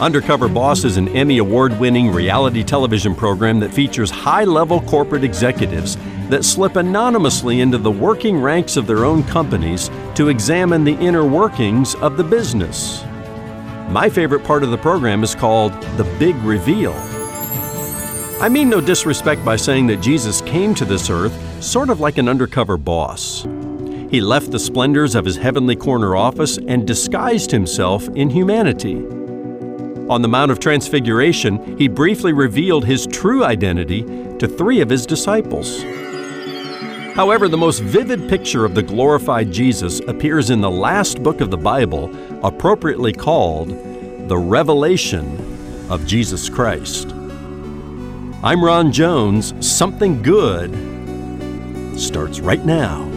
Undercover Boss is an Emmy Award winning reality television program that features high level corporate executives that slip anonymously into the working ranks of their own companies to examine the inner workings of the business. My favorite part of the program is called The Big Reveal. I mean no disrespect by saying that Jesus came to this earth sort of like an undercover boss. He left the splendors of his heavenly corner office and disguised himself in humanity. On the Mount of Transfiguration, he briefly revealed his true identity to three of his disciples. However, the most vivid picture of the glorified Jesus appears in the last book of the Bible, appropriately called the Revelation of Jesus Christ. I'm Ron Jones. Something good starts right now.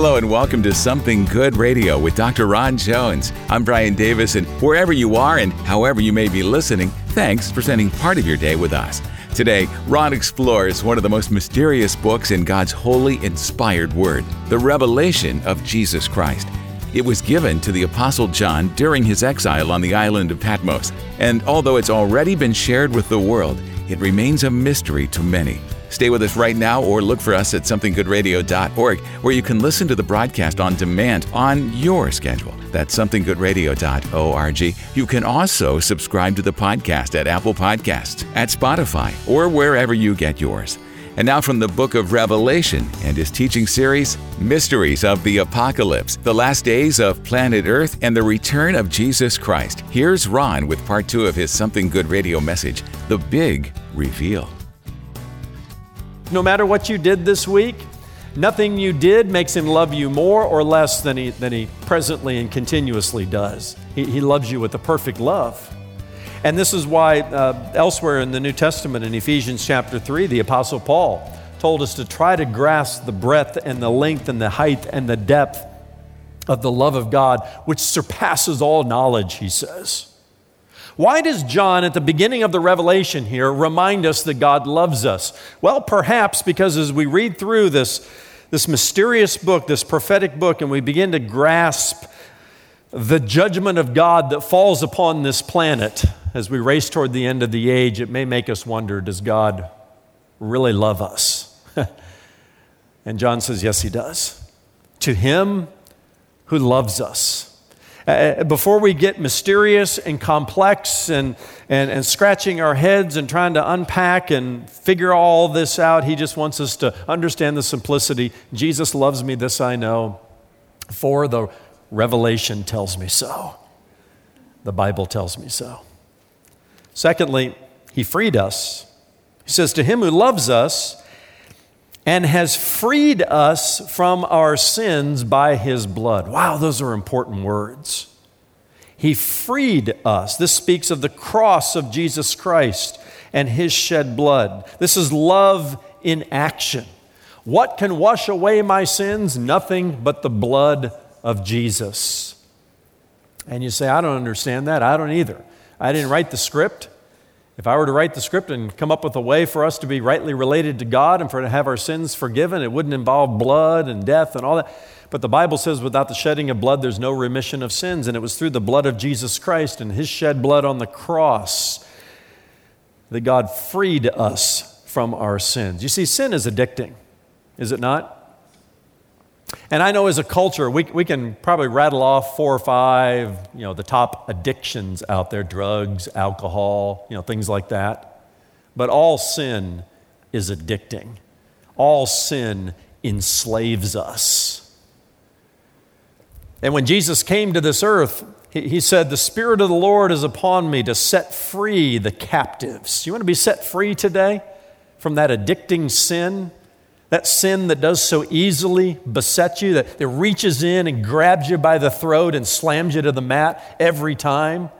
Hello and welcome to Something Good Radio with Dr. Ron Jones. I'm Brian Davis, and wherever you are and however you may be listening, thanks for spending part of your day with us. Today, Ron explores one of the most mysterious books in God's holy, inspired Word the revelation of Jesus Christ. It was given to the Apostle John during his exile on the island of Patmos, and although it's already been shared with the world, it remains a mystery to many. Stay with us right now or look for us at somethinggoodradio.org where you can listen to the broadcast on demand on your schedule. That's somethinggoodradio.org. You can also subscribe to the podcast at Apple Podcasts, at Spotify, or wherever you get yours. And now from the book of Revelation and his teaching series, Mysteries of the Apocalypse, the last days of planet Earth, and the return of Jesus Christ. Here's Ron with part two of his Something Good radio message, The Big Reveal. No matter what you did this week, nothing you did makes him love you more or less than he, than he presently and continuously does. He, he loves you with a perfect love. And this is why uh, elsewhere in the New Testament, in Ephesians chapter 3, the Apostle Paul told us to try to grasp the breadth and the length and the height and the depth of the love of God, which surpasses all knowledge, he says. Why does John, at the beginning of the revelation here, remind us that God loves us? Well, perhaps because as we read through this, this mysterious book, this prophetic book, and we begin to grasp the judgment of God that falls upon this planet as we race toward the end of the age, it may make us wonder does God really love us? and John says, yes, he does. To him who loves us uh, before we get mysterious and complex and, and, and scratching our heads and trying to unpack and figure all this out, he just wants us to understand the simplicity. Jesus loves me, this I know, for the revelation tells me so. The Bible tells me so. Secondly, he freed us. He says, To him who loves us and has freed us from our sins by his blood. Wow, those are important words. He freed us. This speaks of the cross of Jesus Christ and his shed blood. This is love in action. What can wash away my sins? Nothing but the blood of Jesus. And you say, I don't understand that. I don't either. I didn't write the script. If I were to write the script and come up with a way for us to be rightly related to God and for to have our sins forgiven, it wouldn't involve blood and death and all that. But the Bible says without the shedding of blood, there's no remission of sins. And it was through the blood of Jesus Christ and his shed blood on the cross that God freed us from our sins. You see, sin is addicting, is it not? And I know as a culture, we, we can probably rattle off four or five, you know, the top addictions out there drugs, alcohol, you know, things like that. But all sin is addicting, all sin enslaves us. And when Jesus came to this earth, he, he said, The Spirit of the Lord is upon me to set free the captives. You want to be set free today from that addicting sin? That sin that does so easily beset you, that, that reaches in and grabs you by the throat and slams you to the mat every time.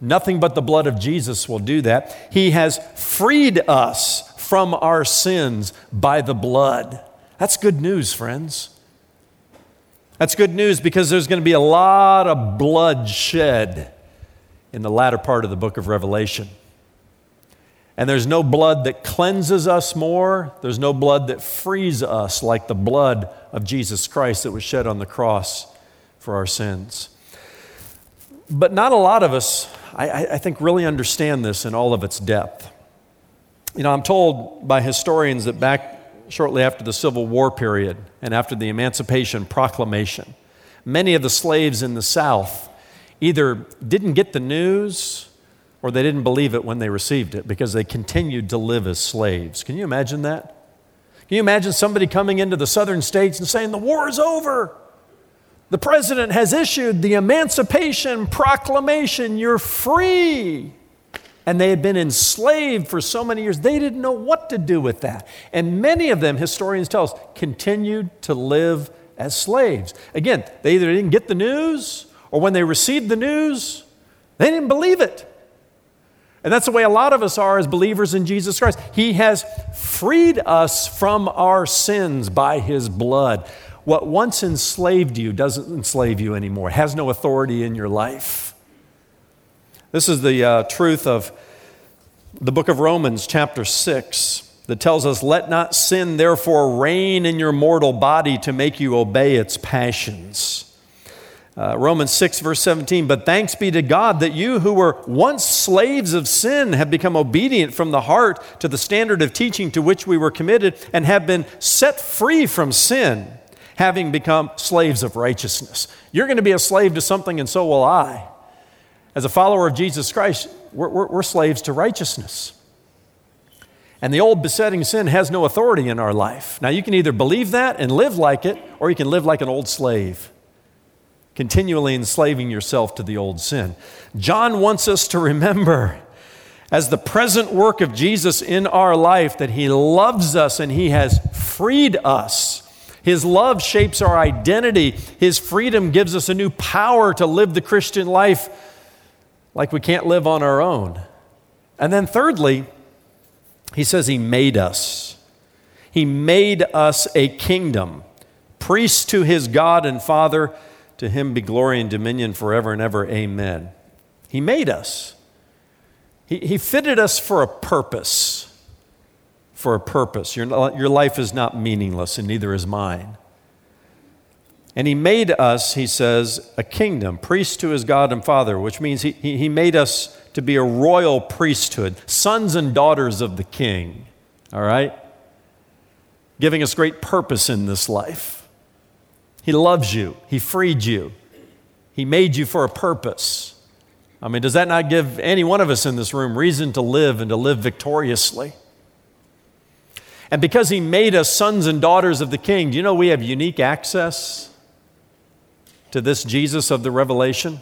Nothing but the blood of Jesus will do that. He has freed us from our sins by the blood. That's good news, friends. That's good news because there's going to be a lot of blood shed in the latter part of the book of Revelation. And there's no blood that cleanses us more. There's no blood that frees us like the blood of Jesus Christ that was shed on the cross for our sins. But not a lot of us, I, I think, really understand this in all of its depth. You know, I'm told by historians that back shortly after the Civil War period and after the Emancipation Proclamation, many of the slaves in the South either didn't get the news or they didn't believe it when they received it because they continued to live as slaves. Can you imagine that? Can you imagine somebody coming into the southern states and saying, The war is over? The president has issued the Emancipation Proclamation. You're free. And they had been enslaved for so many years, they didn't know what to do with that. And many of them, historians tell us, continued to live as slaves. Again, they either didn't get the news, or when they received the news, they didn't believe it. And that's the way a lot of us are as believers in Jesus Christ. He has freed us from our sins by His blood. What once enslaved you doesn't enslave you anymore, has no authority in your life. This is the uh, truth of the book of Romans, chapter 6, that tells us, Let not sin therefore reign in your mortal body to make you obey its passions. Uh, Romans 6, verse 17, but thanks be to God that you who were once slaves of sin have become obedient from the heart to the standard of teaching to which we were committed and have been set free from sin having become slaves of righteousness. You're going to be a slave to something, and so will I. As a follower of Jesus Christ, we're, we're, we're slaves to righteousness. And the old besetting sin has no authority in our life. Now, you can either believe that and live like it, or you can live like an old slave, continually enslaving yourself to the old sin. John wants us to remember, as the present work of Jesus in our life, that He loves us and He has freed us his love shapes our identity. His freedom gives us a new power to live the Christian life like we can't live on our own. And then, thirdly, he says he made us. He made us a kingdom, priests to his God and Father. To him be glory and dominion forever and ever. Amen. He made us. He, he fitted us for a purpose for a purpose. Your, your life is not meaningless, and neither is mine. And he made us, he says, a kingdom, priest to his God and Father, which means he, he made us to be a royal priesthood, sons and daughters of the king, all right? Giving us great purpose in this life. He loves you, he freed you, he made you for a purpose. I mean, does that not give any one of us in this room reason to live and to live victoriously? And because he made us sons and daughters of the king, do you know we have unique access to this Jesus of the Revelation?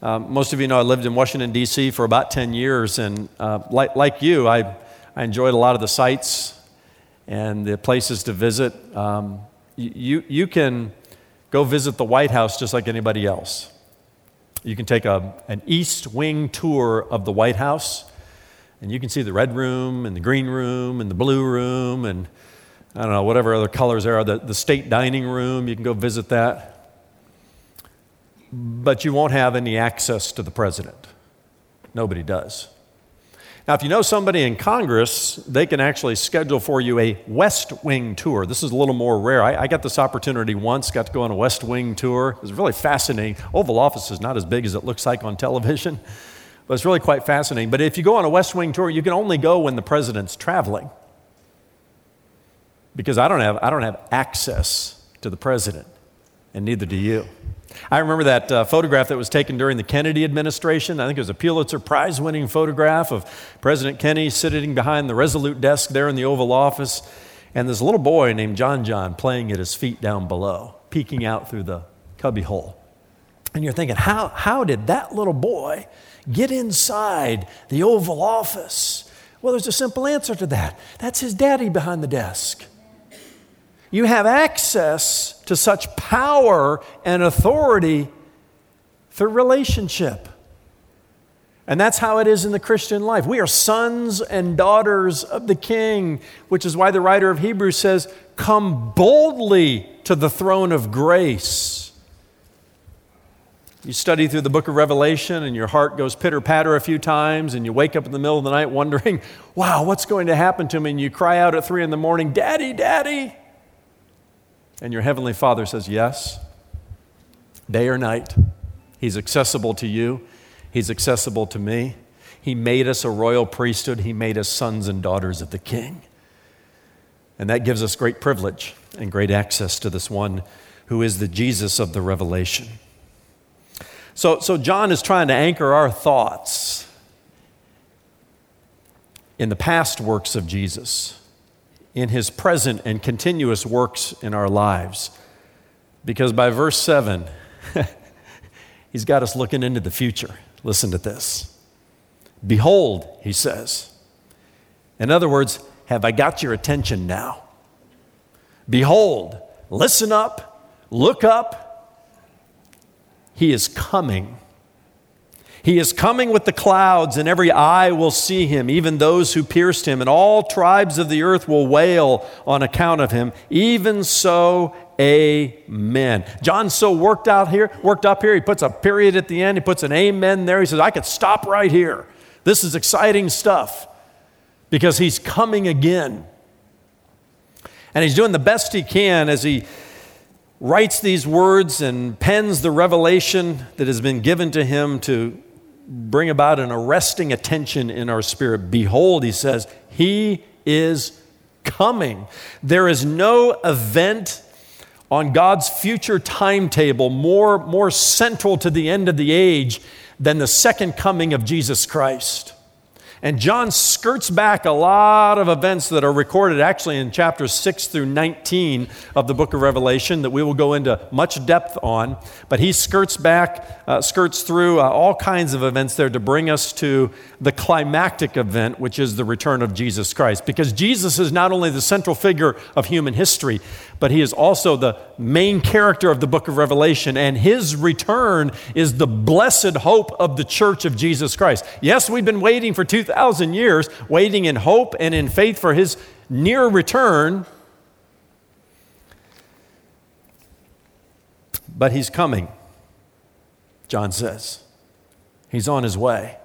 Um, most of you know I lived in Washington, D.C. for about 10 years, and uh, like, like you, I, I enjoyed a lot of the sights and the places to visit. Um, you, you can go visit the White House just like anybody else. You can take a, an east wing tour of the White House and you can see the red room and the green room and the blue room and I don't know, whatever other colors there are, the, the state dining room, you can go visit that. But you won't have any access to the president. Nobody does. Now, if you know somebody in Congress, they can actually schedule for you a West Wing tour. This is a little more rare. I, I, got this opportunity once, got to go on a West Wing tour. It was really fascinating. Oval Office is not as big as it looks like on television. But it's really quite fascinating. But if you go on a West Wing tour, you can only go when the president's traveling. Because I don't have, I don't have access to the president, and neither do you. I remember that uh, photograph that was taken during the Kennedy administration. I think it was a Pulitzer Prize winning photograph of President Kennedy sitting behind the Resolute desk there in the Oval Office, and this little boy named John John playing at his feet down below, peeking out through the cubbyhole. And you're thinking, how, how did that little boy Get inside the Oval Office. Well, there's a simple answer to that that's his daddy behind the desk. You have access to such power and authority through relationship. And that's how it is in the Christian life. We are sons and daughters of the King, which is why the writer of Hebrews says, Come boldly to the throne of grace You study through the book of Revelation and your heart goes pitter patter a few times, and you wake up in the middle of the night wondering, wow, what's going to happen to me? And you cry out at three in the morning, Daddy, Daddy. And your heavenly Father says, Yes, day or night. He's accessible to you, He's accessible to me. He made us a royal priesthood, He made us sons and daughters of the King. And that gives us great privilege and great access to this one who is the Jesus of the revelation. So, so John is trying to anchor our thoughts in the past works of Jesus, in his present and continuous works in our lives. Because by verse 7, he's got us looking into the future. Listen to this. Behold, he says. In other words, have I got your attention now? Behold, listen up, look up, he is coming. He is coming with the clouds, and every eye will see him, even those who pierced him, and all tribes of the earth will wail on account of him. Even so, amen. John's so worked out here, worked up here, he puts a period at the end, he puts an amen there. He says, I could stop right here. This is exciting stuff because he's coming again. And he's doing the best he can as he writes these words and pens the revelation that has been given to him to bring about an arresting attention in our spirit. Behold, he says, He is coming. There is no event on God's future timetable more, more central to the end of the age than the second coming of Jesus Christ. And John skirts back a lot of events that are recorded actually in chapters 6 through 19 of the book of Revelation that we will go into much depth on. But he skirts back, uh, skirts through uh, all kinds of events there to bring us to the climactic event, which is the return of Jesus Christ. Because Jesus is not only the central figure of human history, but he is also the main character of the book of Revelation, and his return is the blessed hope of the church of Jesus Christ. Yes, we've been waiting for 2,000 years, waiting in hope and in faith for his near return, but he's coming, John says. He's on his way.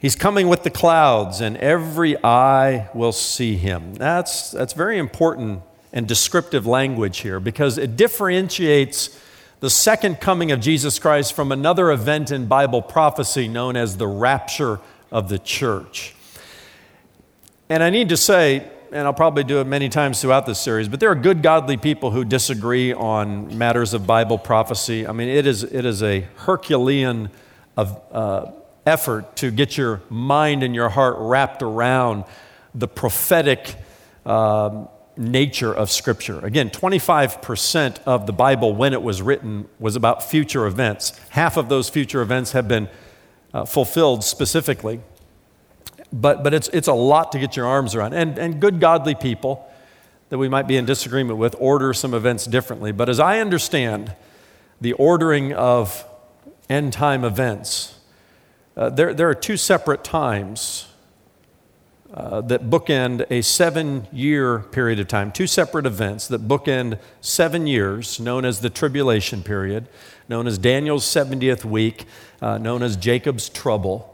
He's coming with the clouds, and every eye will see him. That's, that's very important and descriptive language here because it differentiates the second coming of Jesus Christ from another event in Bible prophecy known as the rapture of the church. And I need to say, and I'll probably do it many times throughout this series, but there are good, godly people who disagree on matters of Bible prophecy. I mean, it is, it is a Herculean of, uh, effort to get your mind and your heart wrapped around the prophetic. Um, nature of Scripture. Again, 25% of the Bible, when it was written, was about future events. Half of those future events have been uh, fulfilled specifically. But, but it's, it's a lot to get your arms around. And, and good, godly people that we might be in disagreement with order some events differently. But as I understand the ordering of end time events, uh, there, there are two separate times uh, that bookend a seven year period of time, two separate events that bookend seven years, known as the tribulation period, known as Daniel's 70th week, uh, known as Jacob's trouble.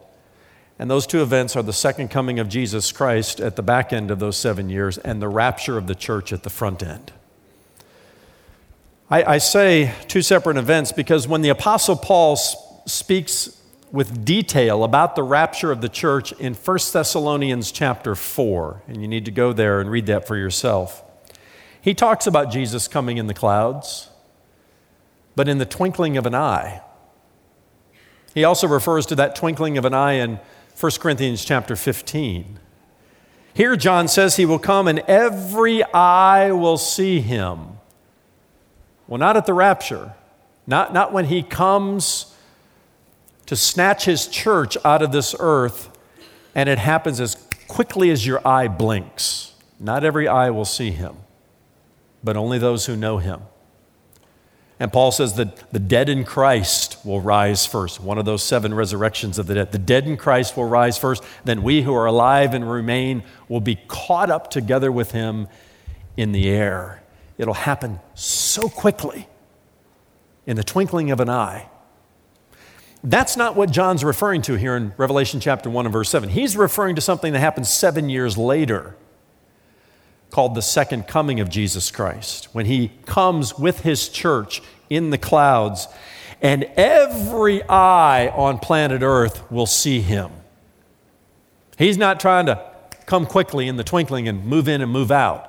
And those two events are the second coming of Jesus Christ at the back end of those seven years and the rapture of the church at the front end. I, I say two separate events because when the Apostle Paul speaks with detail about the rapture of the church in 1 Thessalonians chapter 4, and you need to go there and read that for yourself. He talks about Jesus coming in the clouds, but in the twinkling of an eye. He also refers to that twinkling of an eye in 1 Corinthians chapter 15. Here, John says he will come and every eye will see him. Well, not at the rapture, not, not when he comes to snatch his church out of this earth, and it happens as quickly as your eye blinks. Not every eye will see him, but only those who know him. And Paul says that the dead in Christ will rise first, one of those seven resurrections of the dead. The dead in Christ will rise first, then we who are alive and remain will be caught up together with him in the air. It'll happen so quickly in the twinkling of an eye. That's not what John's referring to here in Revelation chapter 1 and verse 7. He's referring to something that happened seven years later called the second coming of Jesus Christ, when he comes with his church in the clouds, and every eye on planet Earth will see him. He's not trying to come quickly in the twinkling and move in and move out.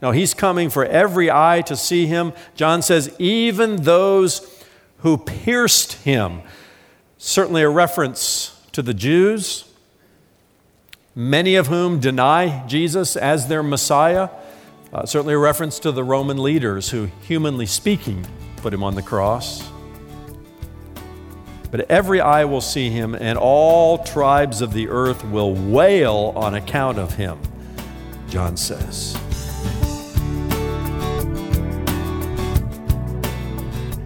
No, he's coming for every eye to see him. John says, even those who pierced him certainly a reference to the Jews, many of whom deny Jesus as their Messiah. Uh, certainly a reference to the Roman leaders who, humanly speaking, put him on the cross. But every eye will see him, and all tribes of the earth will wail on account of him, John says.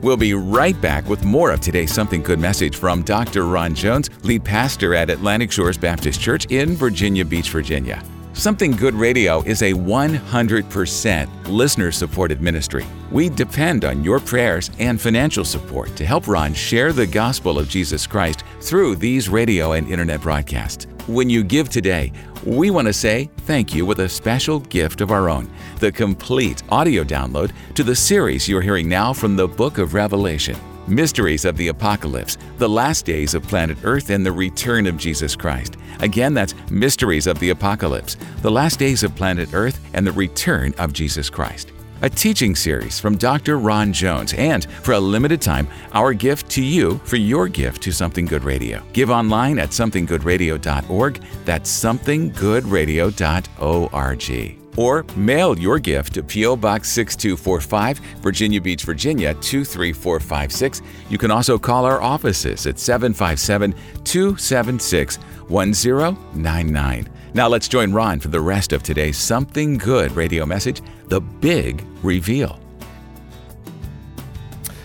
We'll be right back with more of today's Something Good message from Dr. Ron Jones, lead pastor at Atlantic Shores Baptist Church in Virginia Beach, Virginia. Something Good Radio is a 100% listener supported ministry. We depend on your prayers and financial support to help Ron share the gospel of Jesus Christ through these radio and internet broadcasts. When you give today, we want to say thank you with a special gift of our own the complete audio download to the series you're hearing now from the book of Revelation Mysteries of the Apocalypse, the last days of planet Earth, and the return of Jesus Christ. Again, that's Mysteries of the Apocalypse, the last days of planet Earth, and the return of Jesus Christ a teaching series from Dr. Ron Jones, and for a limited time, our gift to you for your gift to Something Good Radio. Give online at somethinggoodradio.org. That's somethinggoodradio.org. Or mail your gift to P.O. Box 6245, Virginia Beach, Virginia 23456. You can also call our offices at 757 276 1099. Now let's join Ron for the rest of today's Something Good radio message The Big Reveal.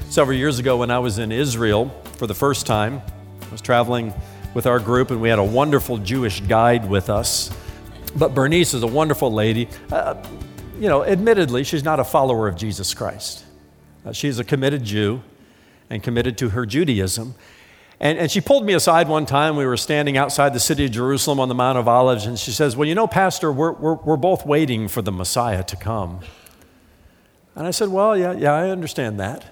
Several years ago, when I was in Israel for the first time, I was traveling with our group and we had a wonderful Jewish guide with us. But Bernice is a wonderful lady. Uh, you know, admittedly, she's not a follower of Jesus Christ. Uh, she's a committed Jew and committed to her Judaism. And, and she pulled me aside one time. We were standing outside the city of Jerusalem on the Mount of Olives, and she says, Well, you know, Pastor, we're, we're, we're both waiting for the Messiah to come. And I said, Well, yeah, yeah, I understand that.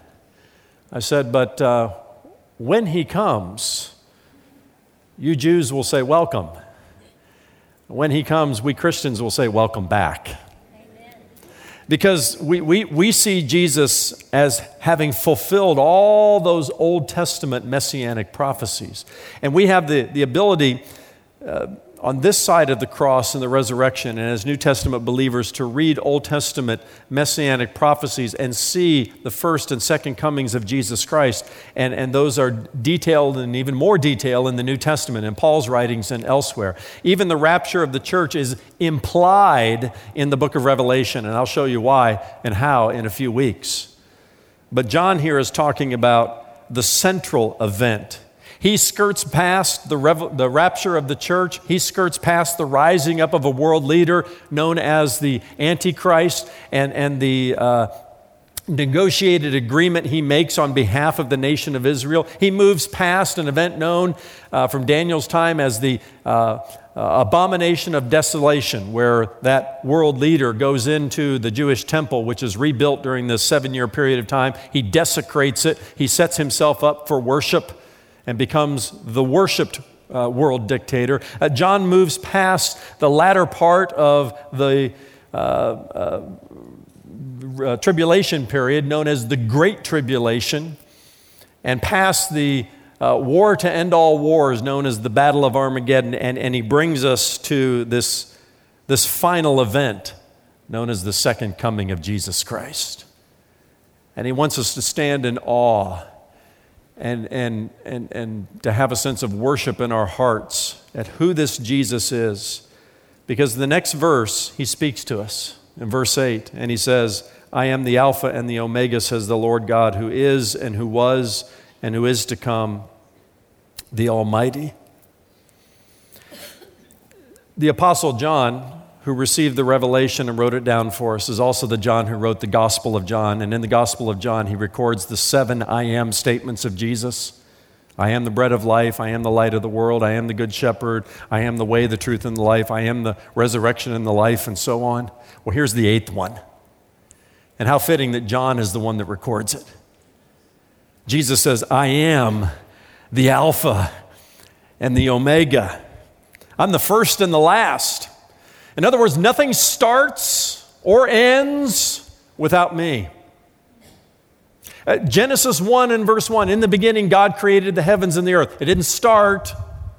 I said, But uh, when he comes, you Jews will say, Welcome. When he comes, we Christians will say, Welcome back because we, we, we see Jesus as having fulfilled all those Old Testament messianic prophecies. And we have the, the ability uh, on this side of the cross and the resurrection, and as New Testament believers, to read Old Testament messianic prophecies and see the first and second comings of Jesus Christ. And, and those are detailed in even more detail in the New Testament, in Paul's writings and elsewhere. Even the rapture of the church is implied in the book of Revelation, and I'll show you why and how in a few weeks. But John here is talking about the central event he skirts past the, rev- the rapture of the church. He skirts past the rising up of a world leader known as the Antichrist and, and the uh, negotiated agreement he makes on behalf of the nation of Israel. He moves past an event known uh, from Daniel's time as the uh, uh, abomination of desolation, where that world leader goes into the Jewish temple, which is rebuilt during this seven year period of time. He desecrates it, he sets himself up for worship and becomes the worshiped uh, world dictator. Uh, John moves past the latter part of the uh, uh, uh, tribulation period, known as the Great Tribulation, and past the uh, war to end all wars, known as the Battle of Armageddon, and, and he brings us to this, this final event, known as the second coming of Jesus Christ. And he wants us to stand in awe and, and, and, and to have a sense of worship in our hearts at who this Jesus is. Because the next verse, he speaks to us in verse 8, and he says, I am the Alpha and the Omega, says the Lord God, who is and who was and who is to come, the Almighty. The Apostle John who received the revelation and wrote it down for us, is also the John who wrote the Gospel of John. And in the Gospel of John, he records the seven I am statements of Jesus. I am the bread of life. I am the light of the world. I am the good shepherd. I am the way, the truth, and the life. I am the resurrection and the life, and so on. Well, here's the eighth one. And how fitting that John is the one that records it. Jesus says, I am the Alpha and the Omega. I'm the first and the last. In other words, nothing starts or ends without me. Uh, Genesis 1 and verse 1 In the beginning, God created the heavens and the earth. It didn't start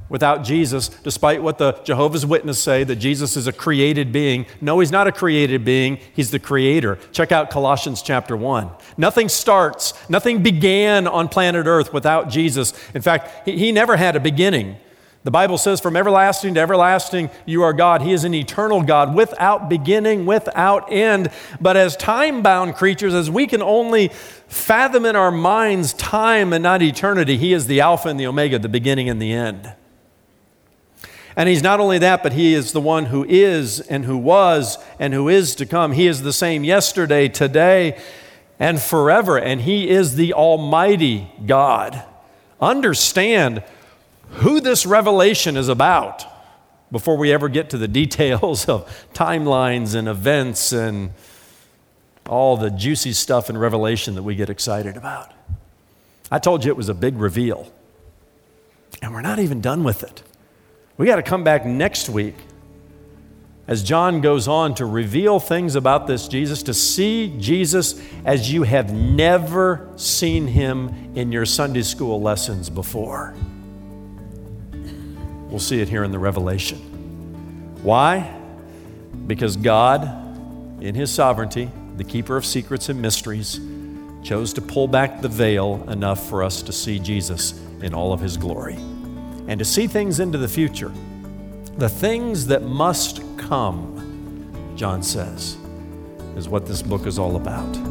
without Jesus, despite what the Jehovah's Witnesses say that Jesus is a created being. No, he's not a created being, he's the creator. Check out Colossians chapter 1. Nothing starts, nothing began on planet earth without Jesus. In fact, he, he never had a beginning. The Bible says, from everlasting to everlasting, you are God. He is an eternal God without beginning, without end. But as time bound creatures, as we can only fathom in our minds time and not eternity, He is the Alpha and the Omega, the beginning and the end. And He's not only that, but He is the one who is and who was and who is to come. He is the same yesterday, today, and forever. And He is the Almighty God. Understand who this revelation is about before we ever get to the details of timelines and events and all the juicy stuff in Revelation that we get excited about. I told you it was a big reveal, and we're not even done with it. We got to come back next week as John goes on to reveal things about this Jesus, to see Jesus as you have never seen him in your Sunday school lessons before. We'll see it here in the Revelation. Why? Because God, in His sovereignty, the keeper of secrets and mysteries, chose to pull back the veil enough for us to see Jesus in all of His glory and to see things into the future. The things that must come, John says, is what this book is all about.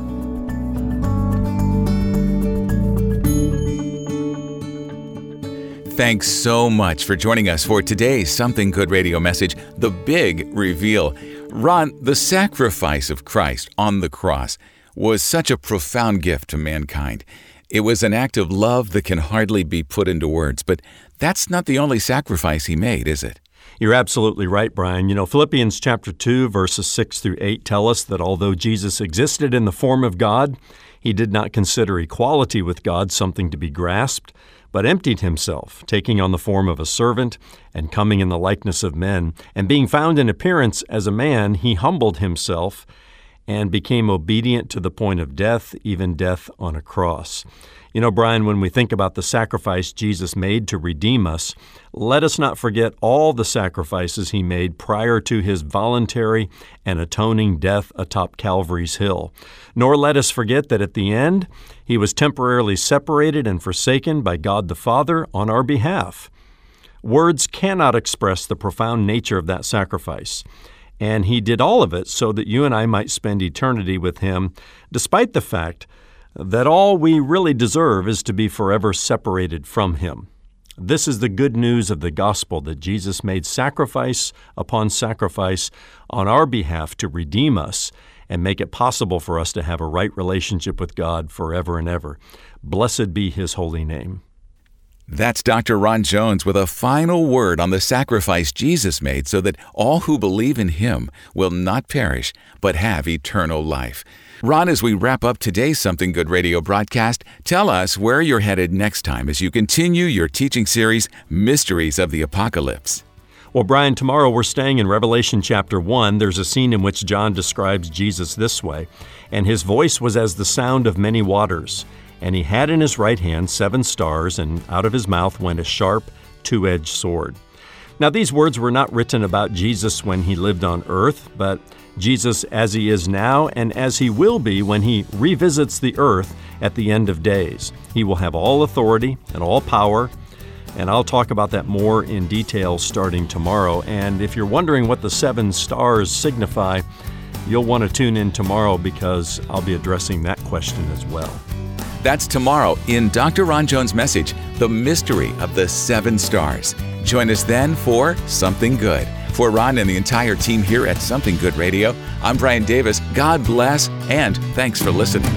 Thanks so much for joining us for today's Something Good radio message, The Big Reveal. Ron, the sacrifice of Christ on the cross was such a profound gift to mankind. It was an act of love that can hardly be put into words, but that's not the only sacrifice he made, is it? You're absolutely right, Brian. You know, Philippians chapter 2, verses 6 through 8 tell us that although Jesus existed in the form of God, he did not consider equality with God something to be grasped but emptied himself, taking on the form of a servant, and coming in the likeness of men. And being found in appearance as a man, he humbled himself and became obedient to the point of death, even death on a cross. You know, Brian, when we think about the sacrifice Jesus made to redeem us, let us not forget all the sacrifices he made prior to his voluntary and atoning death atop Calvary's hill. Nor let us forget that at the end, he was temporarily separated and forsaken by God the Father on our behalf. Words cannot express the profound nature of that sacrifice. And he did all of it so that you and I might spend eternity with him, despite the fact that all we really deserve is to be forever separated from Him. This is the good news of the gospel that Jesus made sacrifice upon sacrifice on our behalf to redeem us and make it possible for us to have a right relationship with God forever and ever. Blessed be His holy name. That's Dr. Ron Jones with a final word on the sacrifice Jesus made so that all who believe in Him will not perish, but have eternal life. Ron, as we wrap up today's Something Good radio broadcast, tell us where you're headed next time as you continue your teaching series, Mysteries of the Apocalypse. Well, Brian, tomorrow we're staying in Revelation chapter 1. There's a scene in which John describes Jesus this way And his voice was as the sound of many waters, and he had in his right hand seven stars, and out of his mouth went a sharp, two edged sword. Now, these words were not written about Jesus when he lived on earth, but Jesus as he is now and as he will be when he revisits the earth at the end of days. He will have all authority and all power, and I'll talk about that more in detail starting tomorrow. And if you're wondering what the seven stars signify, you'll want to tune in tomorrow because I'll be addressing that question as well. That's tomorrow in Dr. Ron Jones' message, The Mystery of the Seven Stars. Join us then for Something Good. For Ron and the entire team here at Something Good Radio, I'm Brian Davis. God bless, and thanks for listening.